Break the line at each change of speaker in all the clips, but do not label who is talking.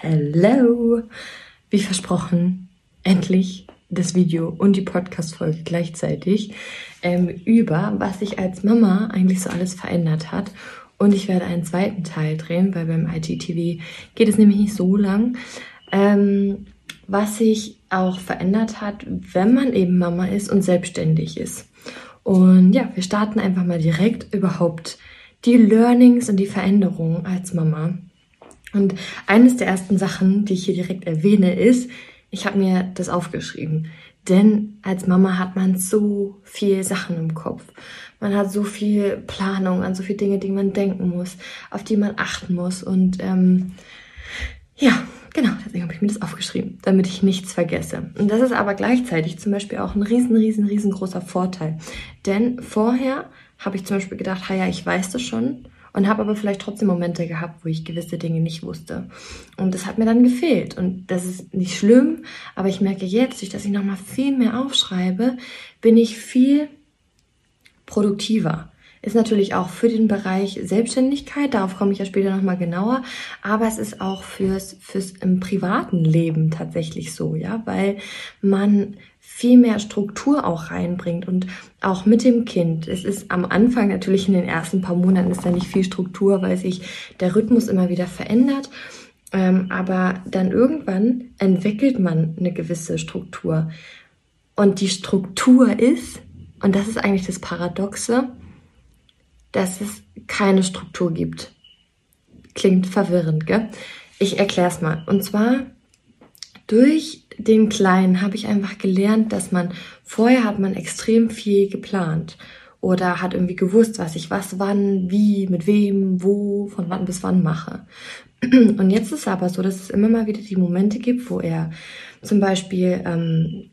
Hello! Wie versprochen, endlich das Video und die Podcast-Folge gleichzeitig ähm, über, was sich als Mama eigentlich so alles verändert hat. Und ich werde einen zweiten Teil drehen, weil beim IGTV geht es nämlich nicht so lang. Ähm, was sich auch verändert hat, wenn man eben Mama ist und selbstständig ist. Und ja, wir starten einfach mal direkt überhaupt die Learnings und die Veränderungen als Mama. Und eines der ersten Sachen, die ich hier direkt erwähne, ist, ich habe mir das aufgeschrieben. Denn als Mama hat man so viel Sachen im Kopf. Man hat so viel Planung an so viele Dinge, die man denken muss, auf die man achten muss. Und ähm, ja, genau, deswegen habe ich mir das aufgeschrieben, damit ich nichts vergesse. Und das ist aber gleichzeitig zum Beispiel auch ein riesen, riesen, riesengroßer Vorteil. Denn vorher habe ich zum Beispiel gedacht, ja, ich weiß das schon und habe aber vielleicht trotzdem Momente gehabt, wo ich gewisse Dinge nicht wusste. Und das hat mir dann gefehlt. Und das ist nicht schlimm, aber ich merke jetzt, durch dass ich nochmal viel mehr aufschreibe, bin ich viel produktiver. Ist natürlich auch für den Bereich Selbstständigkeit, darauf komme ich ja später nochmal genauer, aber es ist auch fürs, fürs im privaten Leben tatsächlich so, ja, weil man viel mehr Struktur auch reinbringt und auch mit dem Kind. Es ist am Anfang natürlich in den ersten paar Monaten ist da nicht viel Struktur, weil sich der Rhythmus immer wieder verändert. Ähm, aber dann irgendwann entwickelt man eine gewisse Struktur. Und die Struktur ist, und das ist eigentlich das Paradoxe, dass es keine Struktur gibt. Klingt verwirrend, gell? Ich erkläre es mal. Und zwar durch den Kleinen habe ich einfach gelernt, dass man vorher hat man extrem viel geplant oder hat irgendwie gewusst, was ich was, wann, wie, mit wem, wo, von wann bis wann mache. Und jetzt ist es aber so, dass es immer mal wieder die Momente gibt, wo er zum Beispiel ähm,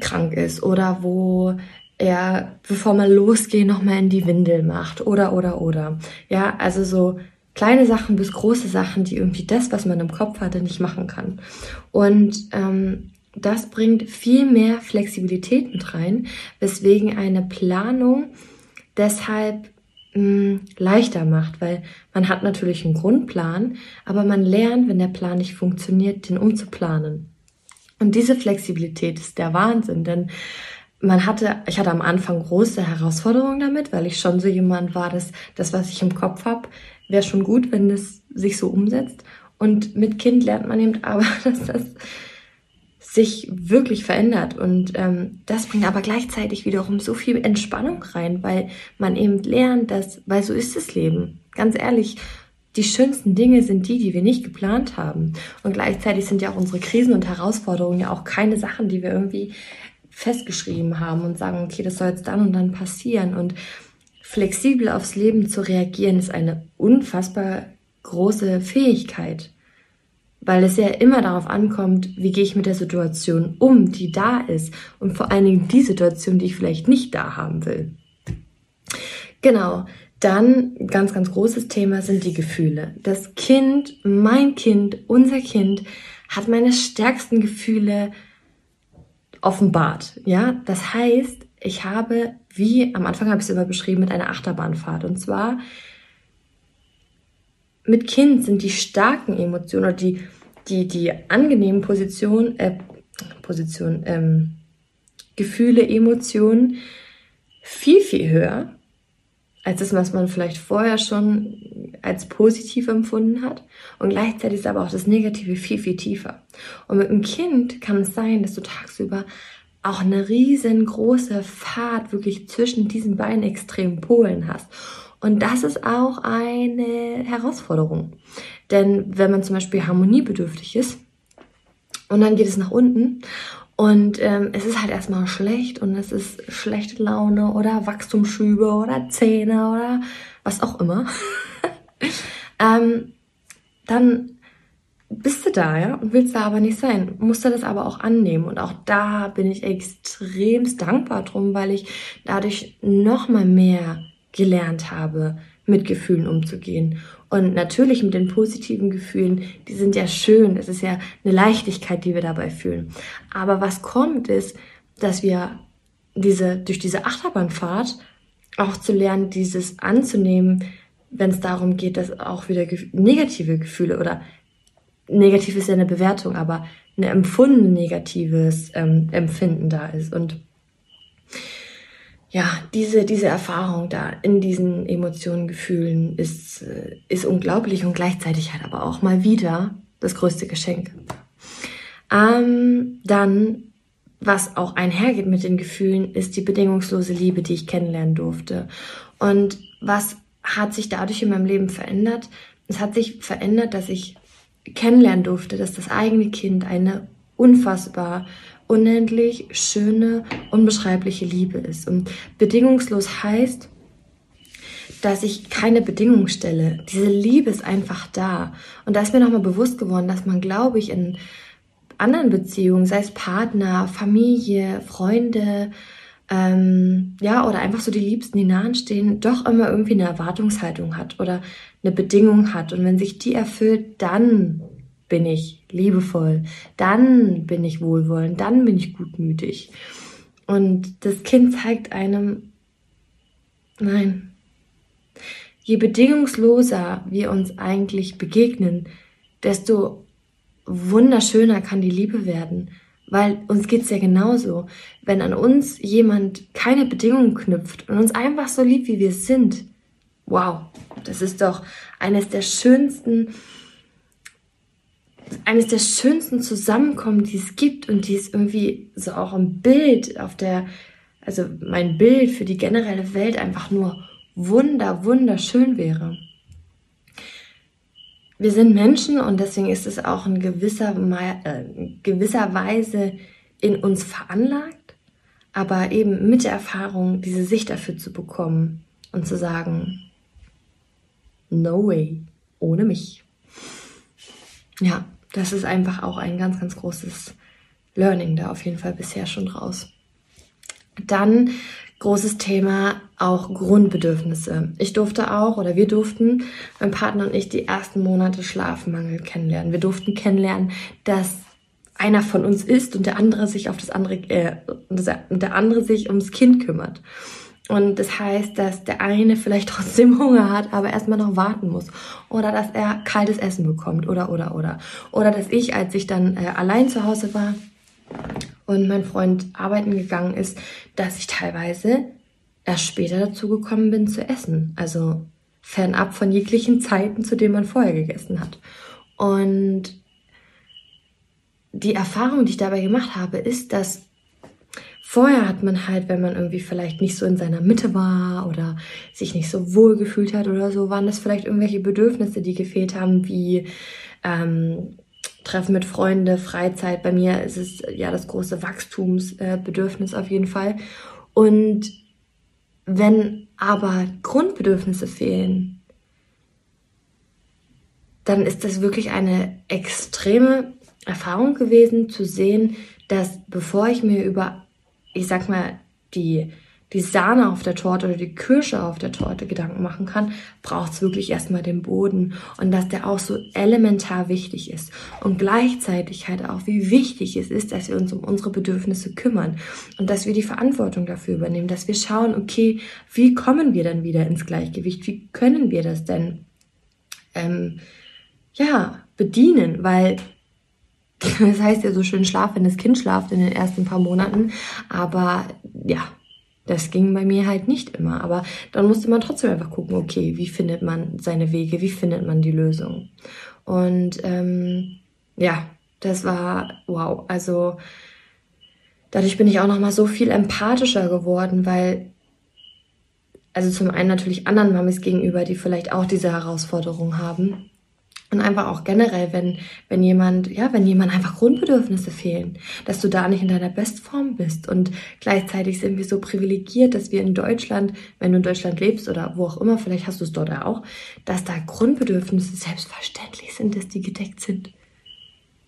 krank ist oder wo er, bevor man losgeht, nochmal in die Windel macht oder, oder, oder. Ja, also so kleine Sachen bis große Sachen, die irgendwie das, was man im Kopf hatte, nicht machen kann. Und ähm, das bringt viel mehr Flexibilität mit rein, weswegen eine Planung deshalb mh, hm, leichter macht, weil man hat natürlich einen Grundplan, aber man lernt, wenn der Plan nicht funktioniert, den umzuplanen. Und diese Flexibilität ist der Wahnsinn, denn man hatte, ich hatte am Anfang große Herausforderungen damit, weil ich schon so jemand war, dass das, was ich im Kopf habe, wäre schon gut, wenn das sich so umsetzt. Und mit Kind lernt man eben aber, dass das sich wirklich verändert. Und ähm, das bringt aber gleichzeitig wiederum so viel Entspannung rein, weil man eben lernt, dass, weil so ist das Leben. Ganz ehrlich, die schönsten Dinge sind die, die wir nicht geplant haben. Und gleichzeitig sind ja auch unsere Krisen und Herausforderungen ja auch keine Sachen, die wir irgendwie festgeschrieben haben und sagen, okay, das soll jetzt dann und dann passieren. Und flexibel aufs Leben zu reagieren, ist eine unfassbar große Fähigkeit, weil es ja immer darauf ankommt, wie gehe ich mit der Situation um, die da ist und vor allen Dingen die Situation, die ich vielleicht nicht da haben will. Genau. Dann ganz, ganz großes Thema sind die Gefühle. Das Kind, mein Kind, unser Kind hat meine stärksten Gefühle offenbart. Ja, das heißt, ich habe, wie am Anfang habe ich es immer beschrieben, mit einer Achterbahnfahrt. Und zwar mit Kind sind die starken Emotionen oder die, die, die angenehmen Positionen, äh, Position, ähm, Gefühle, Emotionen viel, viel höher als das, was man vielleicht vorher schon als positiv empfunden hat. Und gleichzeitig ist aber auch das Negative viel, viel tiefer. Und mit einem Kind kann es sein, dass du tagsüber auch eine riesengroße Fahrt wirklich zwischen diesen beiden extremen Polen hast. Und das ist auch eine Herausforderung. Denn wenn man zum Beispiel harmoniebedürftig ist und dann geht es nach unten und ähm, es ist halt erstmal schlecht und es ist schlechte Laune oder Wachstumsschübe oder Zähne oder was auch immer, ähm, dann bist du da, ja, und willst da aber nicht sein, musst du das aber auch annehmen. Und auch da bin ich extremst dankbar drum, weil ich dadurch noch mal mehr gelernt habe, mit Gefühlen umzugehen. Und natürlich mit den positiven Gefühlen, die sind ja schön. Es ist ja eine Leichtigkeit, die wir dabei fühlen. Aber was kommt ist, dass wir diese, durch diese Achterbahnfahrt auch zu lernen, dieses anzunehmen, wenn es darum geht, dass auch wieder negative Gefühle oder negativ ist ja eine Bewertung, aber ein empfunden negatives ähm, Empfinden da ist. Und ja, diese, diese Erfahrung da in diesen Emotionen, Gefühlen ist, äh, ist unglaublich und gleichzeitig halt aber auch mal wieder das größte Geschenk. Ähm, dann, was auch einhergeht mit den Gefühlen, ist die bedingungslose Liebe, die ich kennenlernen durfte. Und was hat sich dadurch in meinem Leben verändert? Es hat sich verändert, dass ich kennenlernen durfte, dass das eigene Kind eine unfassbar unendlich schöne, unbeschreibliche Liebe ist. Und bedingungslos heißt, dass ich keine Bedingungen stelle. Diese Liebe ist einfach da. Und da ist mir nochmal bewusst geworden, dass man, glaube ich, in anderen Beziehungen, sei es Partner, Familie, Freunde, ähm, ja, oder einfach so die Liebsten, die nahen stehen, doch immer irgendwie eine Erwartungshaltung hat oder eine Bedingung hat. Und wenn sich die erfüllt, dann bin ich liebevoll, dann bin ich wohlwollend, dann bin ich gutmütig. Und das Kind zeigt einem, nein, je bedingungsloser wir uns eigentlich begegnen, desto wunderschöner kann die Liebe werden. Weil uns geht's ja genauso. Wenn an uns jemand keine Bedingungen knüpft und uns einfach so liebt, wie wir sind, wow, das ist doch eines der schönsten eines der schönsten Zusammenkommen, die es gibt und die es irgendwie so auch im Bild auf der, also mein Bild für die generelle Welt einfach nur wunder, wunderschön wäre. Wir sind Menschen und deswegen ist es auch in gewisser, äh, gewisser Weise in uns veranlagt, aber eben mit der Erfahrung diese Sicht dafür zu bekommen und zu sagen, no way, ohne mich. Ja, das ist einfach auch ein ganz, ganz großes Learning da auf jeden Fall bisher schon raus. Dann großes Thema auch Grundbedürfnisse. Ich durfte auch oder wir durften, mein Partner und ich, die ersten Monate Schlafmangel kennenlernen. Wir durften kennenlernen, dass einer von uns ist und der andere sich auf das andere, äh, der andere sich ums Kind kümmert. Und das heißt, dass der eine vielleicht trotzdem Hunger hat, aber erstmal noch warten muss. Oder dass er kaltes Essen bekommt. Oder, oder, oder. Oder dass ich, als ich dann äh, allein zu Hause war und mein Freund arbeiten gegangen ist, dass ich teilweise erst später dazu gekommen bin zu essen. Also fernab von jeglichen Zeiten, zu denen man vorher gegessen hat. Und die Erfahrung, die ich dabei gemacht habe, ist, dass Vorher hat man halt, wenn man irgendwie vielleicht nicht so in seiner Mitte war oder sich nicht so wohl gefühlt hat oder so, waren das vielleicht irgendwelche Bedürfnisse, die gefehlt haben, wie ähm, Treffen mit Freunden, Freizeit. Bei mir ist es ja das große Wachstumsbedürfnis auf jeden Fall. Und wenn aber Grundbedürfnisse fehlen, dann ist das wirklich eine extreme Erfahrung gewesen zu sehen, dass bevor ich mir über ich sag mal, die, die Sahne auf der Torte oder die Kirsche auf der Torte Gedanken machen kann, braucht es wirklich erstmal den Boden. Und dass der auch so elementar wichtig ist. Und gleichzeitig halt auch, wie wichtig es ist, dass wir uns um unsere Bedürfnisse kümmern. Und dass wir die Verantwortung dafür übernehmen, dass wir schauen, okay, wie kommen wir dann wieder ins Gleichgewicht, wie können wir das denn, ähm, ja, bedienen, weil das heißt ja so schön Schlaf, wenn das Kind schlaft in den ersten paar Monaten. Aber ja, das ging bei mir halt nicht immer. Aber dann musste man trotzdem einfach gucken, okay, wie findet man seine Wege, wie findet man die Lösung. Und ähm, ja, das war wow. Also dadurch bin ich auch noch mal so viel empathischer geworden, weil also zum einen natürlich anderen Mamis gegenüber, die vielleicht auch diese Herausforderung haben. Und einfach auch generell, wenn, wenn jemand, ja, wenn jemand einfach Grundbedürfnisse fehlen, dass du da nicht in deiner Bestform bist. Und gleichzeitig sind wir so privilegiert, dass wir in Deutschland, wenn du in Deutschland lebst oder wo auch immer, vielleicht hast du es dort auch, dass da Grundbedürfnisse selbstverständlich sind, dass die gedeckt sind.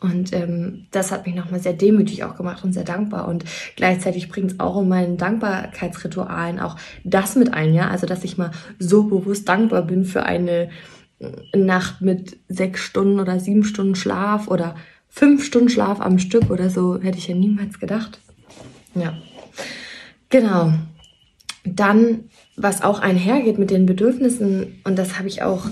Und ähm, das hat mich nochmal sehr demütig auch gemacht und sehr dankbar. Und gleichzeitig bringt es auch in meinen Dankbarkeitsritualen auch das mit ein, ja. Also dass ich mal so bewusst dankbar bin für eine Nacht mit sechs Stunden oder sieben Stunden Schlaf oder fünf Stunden Schlaf am Stück oder so, hätte ich ja niemals gedacht. Ja, genau. Dann, was auch einhergeht mit den Bedürfnissen, und das habe ich auch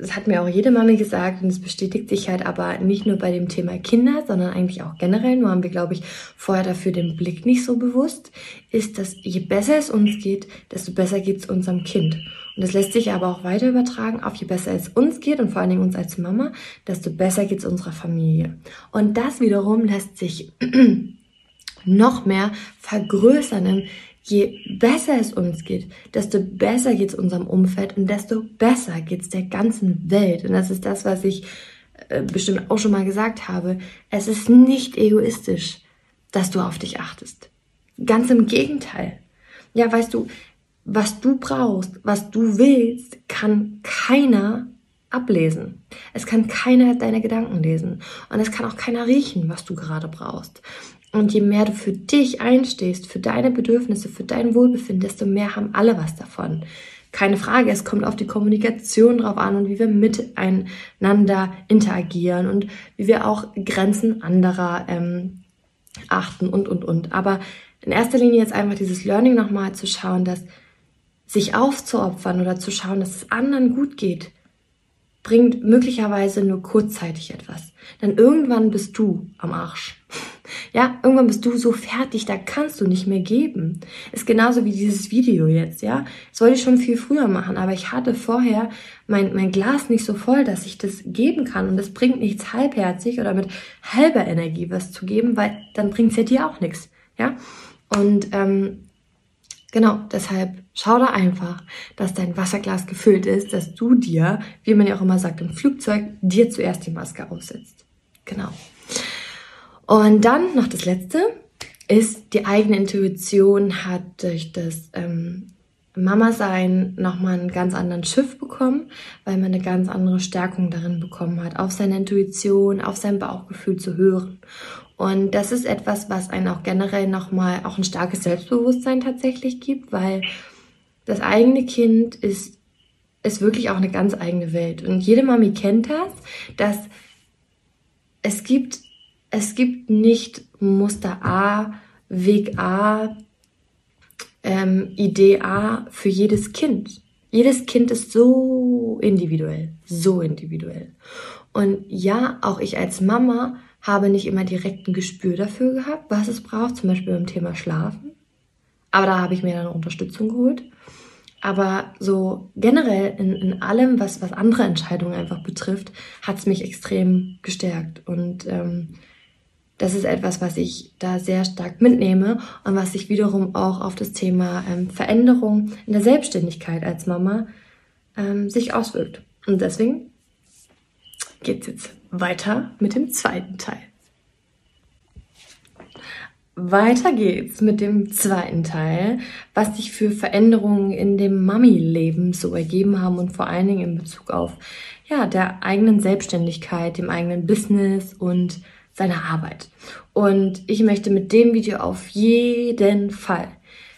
das hat mir auch jede Mami gesagt und es bestätigt sich halt aber nicht nur bei dem Thema Kinder, sondern eigentlich auch generell, nur haben wir, glaube ich, vorher dafür den Blick nicht so bewusst, ist, dass je besser es uns geht, desto besser geht es unserem Kind. Und das lässt sich aber auch weiter übertragen auf je besser es uns geht und vor allen Dingen uns als Mama, desto besser geht es unserer Familie. Und das wiederum lässt sich noch mehr vergrößern, je besser es uns geht, desto besser geht es unserem Umfeld und desto besser geht es der ganzen Welt. Und das ist das, was ich äh, bestimmt auch schon mal gesagt habe. Es ist nicht egoistisch, dass du auf dich achtest. Ganz im Gegenteil. Ja, weißt du, was du brauchst, was du willst, kann keiner ablesen. Es kann keiner deine Gedanken lesen. Und es kann auch keiner riechen, was du gerade brauchst. Und je mehr du für dich einstehst, für deine Bedürfnisse, für dein Wohlbefinden, desto mehr haben alle was davon. Keine Frage, es kommt auf die Kommunikation drauf an und wie wir miteinander interagieren und wie wir auch Grenzen anderer ähm, achten und, und, und. Aber in erster Linie jetzt einfach dieses Learning nochmal zu schauen, dass sich aufzuopfern oder zu schauen, dass es anderen gut geht, bringt möglicherweise nur kurzzeitig etwas. Denn irgendwann bist du am Arsch. Ja, irgendwann bist du so fertig, da kannst du nicht mehr geben. Ist genauso wie dieses Video jetzt, ja. Das wollte ich schon viel früher machen, aber ich hatte vorher mein, mein Glas nicht so voll, dass ich das geben kann. Und das bringt nichts halbherzig oder mit halber Energie was zu geben, weil dann bringt es ja dir auch nichts, ja. Und ähm, genau, deshalb schau da einfach, dass dein Wasserglas gefüllt ist, dass du dir, wie man ja auch immer sagt im Flugzeug, dir zuerst die Maske aufsetzt. Genau. Und dann noch das Letzte ist, die eigene Intuition hat durch das ähm, Mama-Sein nochmal einen ganz anderen Schiff bekommen, weil man eine ganz andere Stärkung darin bekommen hat, auf seine Intuition, auf sein Bauchgefühl zu hören. Und das ist etwas, was einen auch generell nochmal auch ein starkes Selbstbewusstsein tatsächlich gibt, weil das eigene Kind ist, ist wirklich auch eine ganz eigene Welt. Und jede Mami kennt das, dass es gibt es gibt nicht Muster A, Weg A, ähm, Idee A für jedes Kind. Jedes Kind ist so individuell, so individuell. Und ja, auch ich als Mama habe nicht immer direkt ein Gespür dafür gehabt, was es braucht, zum Beispiel beim Thema Schlafen. Aber da habe ich mir dann Unterstützung geholt. Aber so generell in, in allem, was, was andere Entscheidungen einfach betrifft, hat es mich extrem gestärkt. Und ähm, das ist etwas, was ich da sehr stark mitnehme und was sich wiederum auch auf das Thema ähm, Veränderung in der Selbstständigkeit als Mama ähm, sich auswirkt. Und deswegen geht's jetzt weiter mit dem zweiten Teil. Weiter geht's mit dem zweiten Teil, was sich für Veränderungen in dem Mami-Leben so ergeben haben und vor allen Dingen in Bezug auf ja, der eigenen Selbstständigkeit, dem eigenen Business und seiner Arbeit. Und ich möchte mit dem Video auf jeden Fall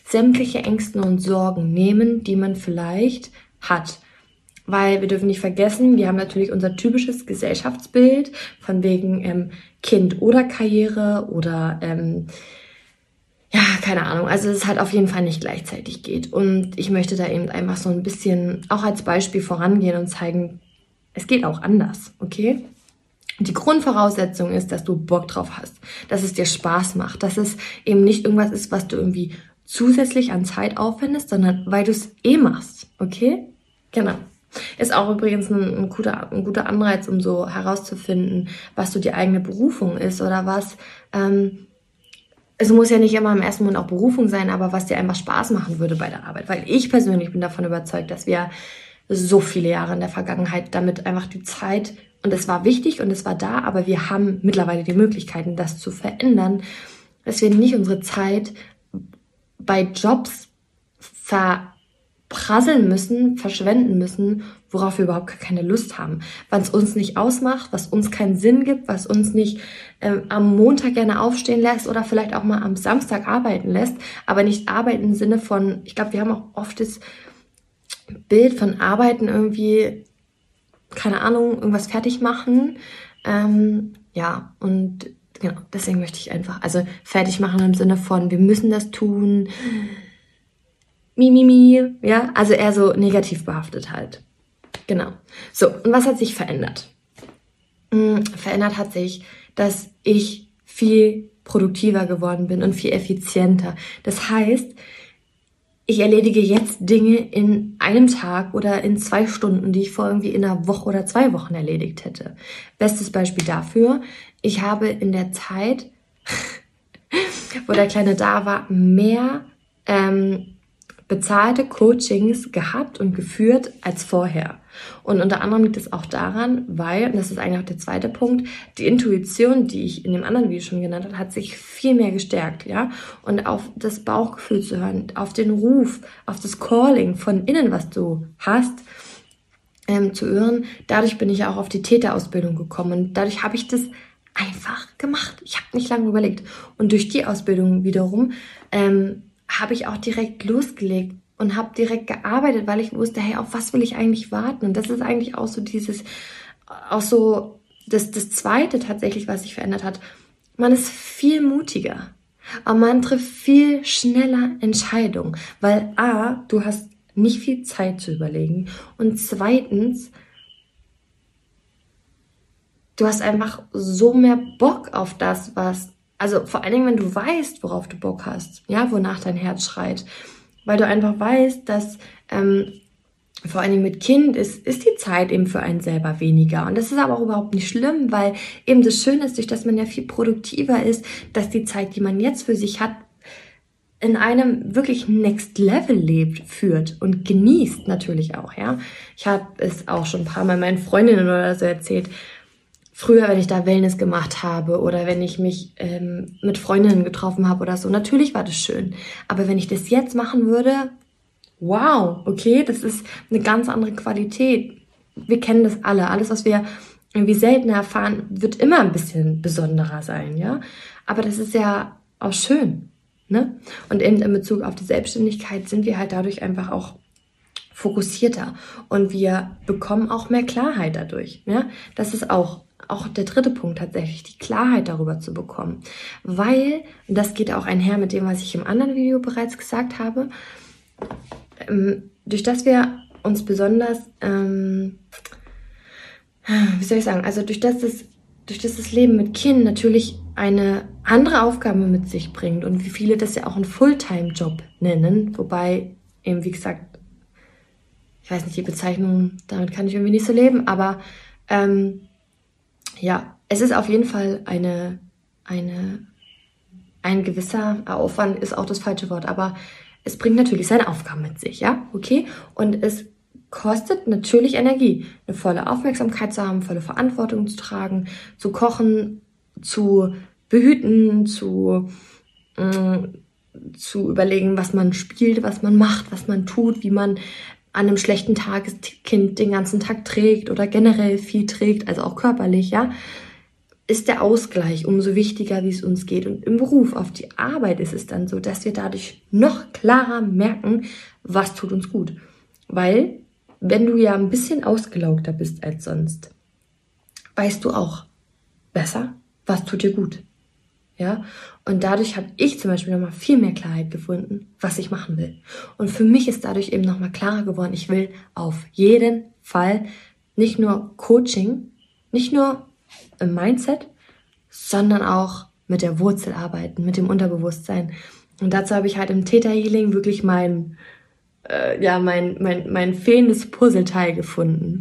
sämtliche Ängsten und Sorgen nehmen, die man vielleicht hat. Weil wir dürfen nicht vergessen, wir haben natürlich unser typisches Gesellschaftsbild von wegen ähm, Kind oder Karriere oder ähm, ja, keine Ahnung. Also es halt auf jeden Fall nicht gleichzeitig geht. Und ich möchte da eben einfach so ein bisschen auch als Beispiel vorangehen und zeigen, es geht auch anders, okay? Die Grundvoraussetzung ist, dass du Bock drauf hast, dass es dir Spaß macht, dass es eben nicht irgendwas ist, was du irgendwie zusätzlich an Zeit aufwendest, sondern weil du es eh machst, okay? Genau. Ist auch übrigens ein, ein, guter, ein guter Anreiz, um so herauszufinden, was so die eigene Berufung ist oder was. Ähm, es muss ja nicht immer im ersten Moment auch Berufung sein, aber was dir einfach Spaß machen würde bei der Arbeit. Weil ich persönlich bin davon überzeugt, dass wir so viele Jahre in der Vergangenheit damit einfach die Zeit und es war wichtig und es war da, aber wir haben mittlerweile die Möglichkeiten, das zu verändern, dass wir nicht unsere Zeit bei Jobs verprasseln müssen, verschwenden müssen, worauf wir überhaupt keine Lust haben, was uns nicht ausmacht, was uns keinen Sinn gibt, was uns nicht äh, am Montag gerne aufstehen lässt oder vielleicht auch mal am Samstag arbeiten lässt, aber nicht arbeiten im Sinne von, ich glaube, wir haben auch oft das Bild von Arbeiten irgendwie keine Ahnung, irgendwas fertig machen. Ähm, ja, und genau, deswegen möchte ich einfach, also fertig machen im Sinne von, wir müssen das tun. Mimimi, mi, mi, ja, also eher so negativ behaftet halt. Genau. So, und was hat sich verändert? Hm, verändert hat sich, dass ich viel produktiver geworden bin und viel effizienter. Das heißt, ich erledige jetzt Dinge in einem Tag oder in zwei Stunden, die ich vor irgendwie in einer Woche oder zwei Wochen erledigt hätte. Bestes Beispiel dafür, ich habe in der Zeit, wo der Kleine da war, mehr ähm, bezahlte Coachings gehabt und geführt als vorher. Und unter anderem liegt es auch daran, weil, und das ist eigentlich auch der zweite Punkt, die Intuition, die ich in dem anderen Video schon genannt habe, hat sich viel mehr gestärkt, ja. Und auf das Bauchgefühl zu hören, auf den Ruf, auf das Calling von innen, was du hast, ähm, zu hören. Dadurch bin ich auch auf die Täterausbildung gekommen und dadurch habe ich das einfach gemacht. Ich habe nicht lange überlegt. Und durch die Ausbildung wiederum ähm, habe ich auch direkt losgelegt und habe direkt gearbeitet, weil ich wusste, hey, auf was will ich eigentlich warten? Und das ist eigentlich auch so dieses, auch so das, das Zweite tatsächlich, was sich verändert hat. Man ist viel mutiger. Aber man trifft viel schneller Entscheidungen, weil A, du hast nicht viel Zeit zu überlegen und zweitens, du hast einfach so mehr Bock auf das, was also vor allen Dingen, wenn du weißt, worauf du Bock hast, ja, wonach dein Herz schreit, weil du einfach weißt, dass ähm, vor allen Dingen mit Kind ist, ist die Zeit eben für einen selber weniger. Und das ist aber auch überhaupt nicht schlimm, weil eben das Schöne ist, durch dass man ja viel produktiver ist, dass die Zeit, die man jetzt für sich hat, in einem wirklich Next Level lebt, führt und genießt natürlich auch, ja. Ich habe es auch schon ein paar Mal meinen Freundinnen oder so erzählt früher, wenn ich da Wellness gemacht habe oder wenn ich mich ähm, mit Freundinnen getroffen habe oder so, natürlich war das schön. Aber wenn ich das jetzt machen würde, wow, okay, das ist eine ganz andere Qualität. Wir kennen das alle. Alles, was wir irgendwie seltener erfahren, wird immer ein bisschen besonderer sein, ja. Aber das ist ja auch schön, ne? Und eben in Bezug auf die Selbstständigkeit sind wir halt dadurch einfach auch fokussierter und wir bekommen auch mehr Klarheit dadurch, ja. Das ist auch auch der dritte Punkt tatsächlich, die Klarheit darüber zu bekommen. Weil, das geht auch einher mit dem, was ich im anderen Video bereits gesagt habe, ähm, durch das wir uns besonders, ähm, wie soll ich sagen, also durch das das, durch das, das Leben mit Kind natürlich eine andere Aufgabe mit sich bringt und wie viele das ja auch einen Fulltime-Job nennen, wobei eben, wie gesagt, ich weiß nicht, die Bezeichnung, damit kann ich irgendwie nicht so leben, aber ähm, ja, es ist auf jeden Fall eine, eine, ein gewisser Aufwand ist auch das falsche Wort, aber es bringt natürlich seine Aufgaben mit sich, ja, okay? Und es kostet natürlich Energie, eine volle Aufmerksamkeit zu haben, volle Verantwortung zu tragen, zu kochen, zu behüten, zu, äh, zu überlegen, was man spielt, was man macht, was man tut, wie man an einem schlechten Tag das Kind den ganzen Tag trägt oder generell viel trägt, also auch körperlich, ja, ist der Ausgleich umso wichtiger, wie es uns geht. Und im Beruf, auf die Arbeit ist es dann so, dass wir dadurch noch klarer merken, was tut uns gut. Weil, wenn du ja ein bisschen ausgelaugter bist als sonst, weißt du auch besser, was tut dir gut. Ja, und dadurch habe ich zum Beispiel nochmal viel mehr Klarheit gefunden, was ich machen will. Und für mich ist dadurch eben nochmal klarer geworden, ich will auf jeden Fall nicht nur Coaching, nicht nur im Mindset, sondern auch mit der Wurzel arbeiten, mit dem Unterbewusstsein. Und dazu habe ich halt im Theta Healing wirklich mein, äh, ja, mein, mein, mein fehlendes Puzzleteil gefunden.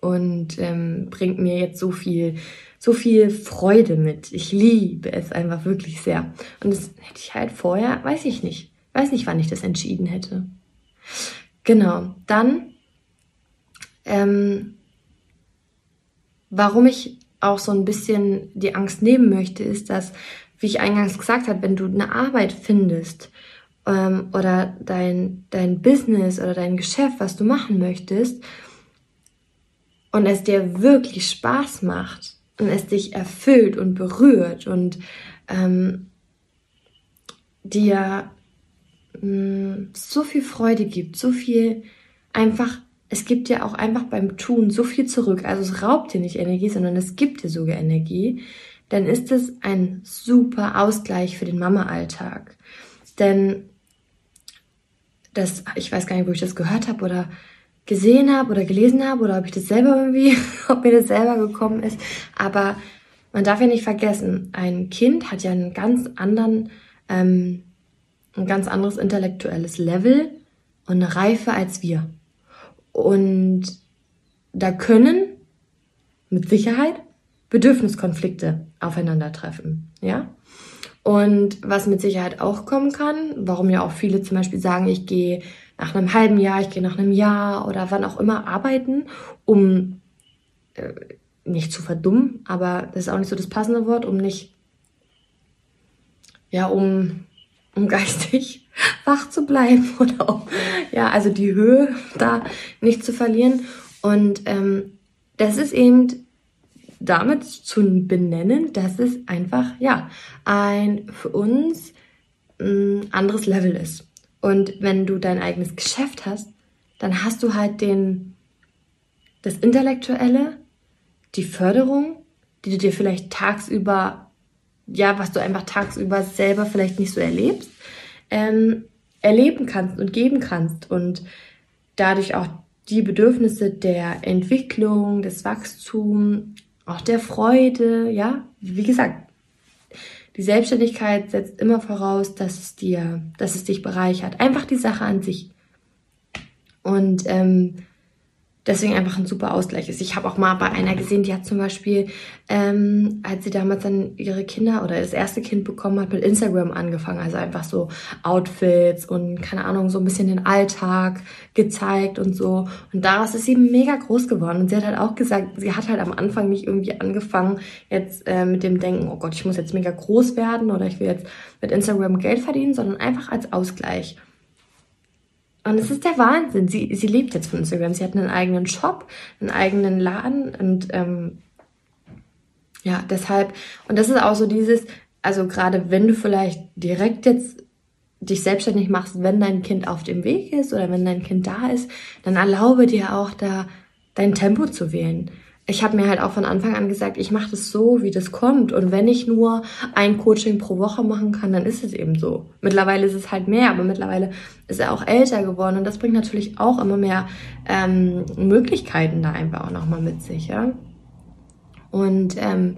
Und ähm, bringt mir jetzt so viel so viel Freude mit. Ich liebe es einfach wirklich sehr. Und das hätte ich halt vorher, weiß ich nicht. Weiß nicht, wann ich das entschieden hätte. Genau. Dann, ähm, warum ich auch so ein bisschen die Angst nehmen möchte, ist, dass, wie ich eingangs gesagt habe, wenn du eine Arbeit findest ähm, oder dein, dein Business oder dein Geschäft, was du machen möchtest, und es dir wirklich Spaß macht, und es dich erfüllt und berührt und ähm, dir mh, mm, so viel Freude gibt, so viel einfach, es gibt dir auch einfach beim Tun so viel zurück. Also es raubt dir nicht Energie, sondern es gibt dir sogar Energie. Dann ist es ein super Ausgleich für den Mama-Alltag. Denn das, ich weiß gar nicht, wo ich das gehört habe oder gesehen habe oder gelesen habe oder ob ich das selber irgendwie, ob mir das selber gekommen ist. Aber man darf ja nicht vergessen, ein Kind hat ja einen ganz anderen, ähm, ein ganz anderes intellektuelles Level und eine Reife als wir. Und da können mit Sicherheit Bedürfniskonflikte aufeinandertreffen, ja. Und was mit Sicherheit auch kommen kann, warum ja auch viele zum Beispiel sagen, ich gehe nach einem halben Jahr, ich gehe nach einem Jahr oder wann auch immer arbeiten, um äh, nicht zu verdummen, aber das ist auch nicht so das passende Wort, um nicht, ja, um, um geistig wach zu bleiben oder um, ja, also die Höhe da nicht zu verlieren. Und ähm, das ist eben damit zu benennen, dass es einfach, ja, ein für uns ein anderes Level ist. Und wenn du dein eigenes Geschäft hast, dann hast du halt den, das Intellektuelle, die Förderung, die du dir vielleicht tagsüber, ja, was du einfach tagsüber selber vielleicht nicht so erlebst, ähm, erleben kannst und geben kannst. Und dadurch auch die Bedürfnisse der Entwicklung, des Wachstums, auch der Freude, ja, wie gesagt, die Selbstständigkeit setzt immer voraus, dass es dir, dass es dich bereichert. Einfach die Sache an sich. Und ähm, deswegen einfach ein super Ausgleich ist. Ich habe auch mal bei einer gesehen, die hat zum Beispiel, ähm, als sie damals dann ihre Kinder oder das erste Kind bekommen hat, mit Instagram angefangen. Also einfach so Outfits und keine Ahnung, so ein bisschen den Alltag gezeigt und so. Und daraus ist sie mega groß geworden. Und sie hat halt auch gesagt, sie hat halt am Anfang nicht irgendwie angefangen, jetzt äh, mit dem Denken, oh Gott, ich muss jetzt mega groß werden oder ich will jetzt mit Instagram Geld verdienen, sondern einfach als Ausgleich. Und es ist der Wahnsinn. Sie, sie lebt jetzt von Instagram. Sie hat einen eigenen Shop, einen eigenen Laden und ähm, ja, deshalb, und das ist auch so dieses, also gerade wenn du vielleicht direkt jetzt dich selbstständig machst, wenn dein Kind auf dem Weg ist oder wenn dein Kind da ist, dann erlaube dir auch da dein Tempo zu wählen ich habe mir halt auch von Anfang an gesagt, ich mache das so, wie das kommt. Und wenn ich nur ein Coaching pro Woche machen kann, dann ist es eben so. Mittlerweile ist es halt mehr, aber mittlerweile ist er auch älter geworden. Und das bringt natürlich auch immer mehr ähm, Möglichkeiten da einfach auch nochmal mit sich. Ja? Und ähm,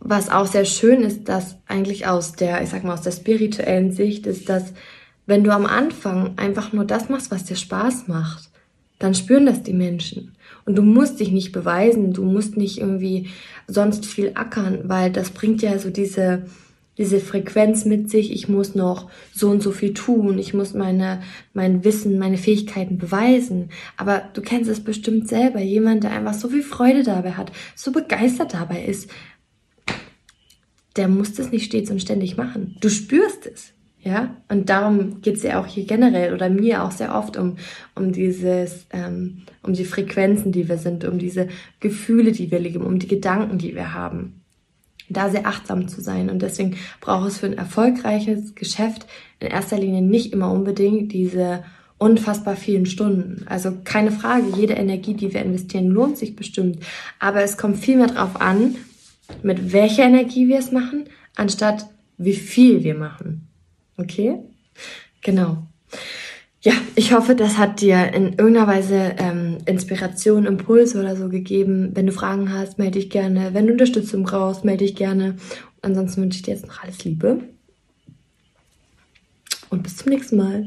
was auch sehr schön ist, dass eigentlich aus der, ich sag mal, aus der spirituellen Sicht ist, dass wenn du am Anfang einfach nur das machst, was dir Spaß macht, dann spüren das die Menschen. Und du musst dich nicht beweisen, du musst nicht irgendwie sonst viel ackern, weil das bringt ja so diese, diese Frequenz mit sich, ich muss noch so und so viel tun, ich muss meine, mein Wissen, meine Fähigkeiten beweisen. Aber du kennst es bestimmt selber, jemand, der einfach so viel Freude dabei hat, so begeistert dabei ist, der muss das nicht stets und ständig machen. Du spürst es. Ja, und darum geht es ja auch hier generell oder mir auch sehr oft um, um dieses, ähm, um die Frequenzen, die wir sind, um diese Gefühle, die wir leben, um die Gedanken, die wir haben. Da sehr achtsam zu sein. Und deswegen braucht es für ein erfolgreiches Geschäft in erster Linie nicht immer unbedingt diese unfassbar vielen Stunden. Also keine Frage, jede Energie, die wir investieren, lohnt sich bestimmt. Aber es kommt viel mehr darauf an, mit welcher Energie wir es machen, anstatt wie viel wir machen. Okay? Genau. Ja, ich hoffe, das hat dir in irgendeiner Weise ähm, Inspiration, Impulse oder so gegeben. Wenn du Fragen hast, melde dich gerne. Wenn du Unterstützung brauchst, melde dich gerne. ansonsten wünsche ich dir jetzt noch alles Liebe. Und bis zum nächsten Mal.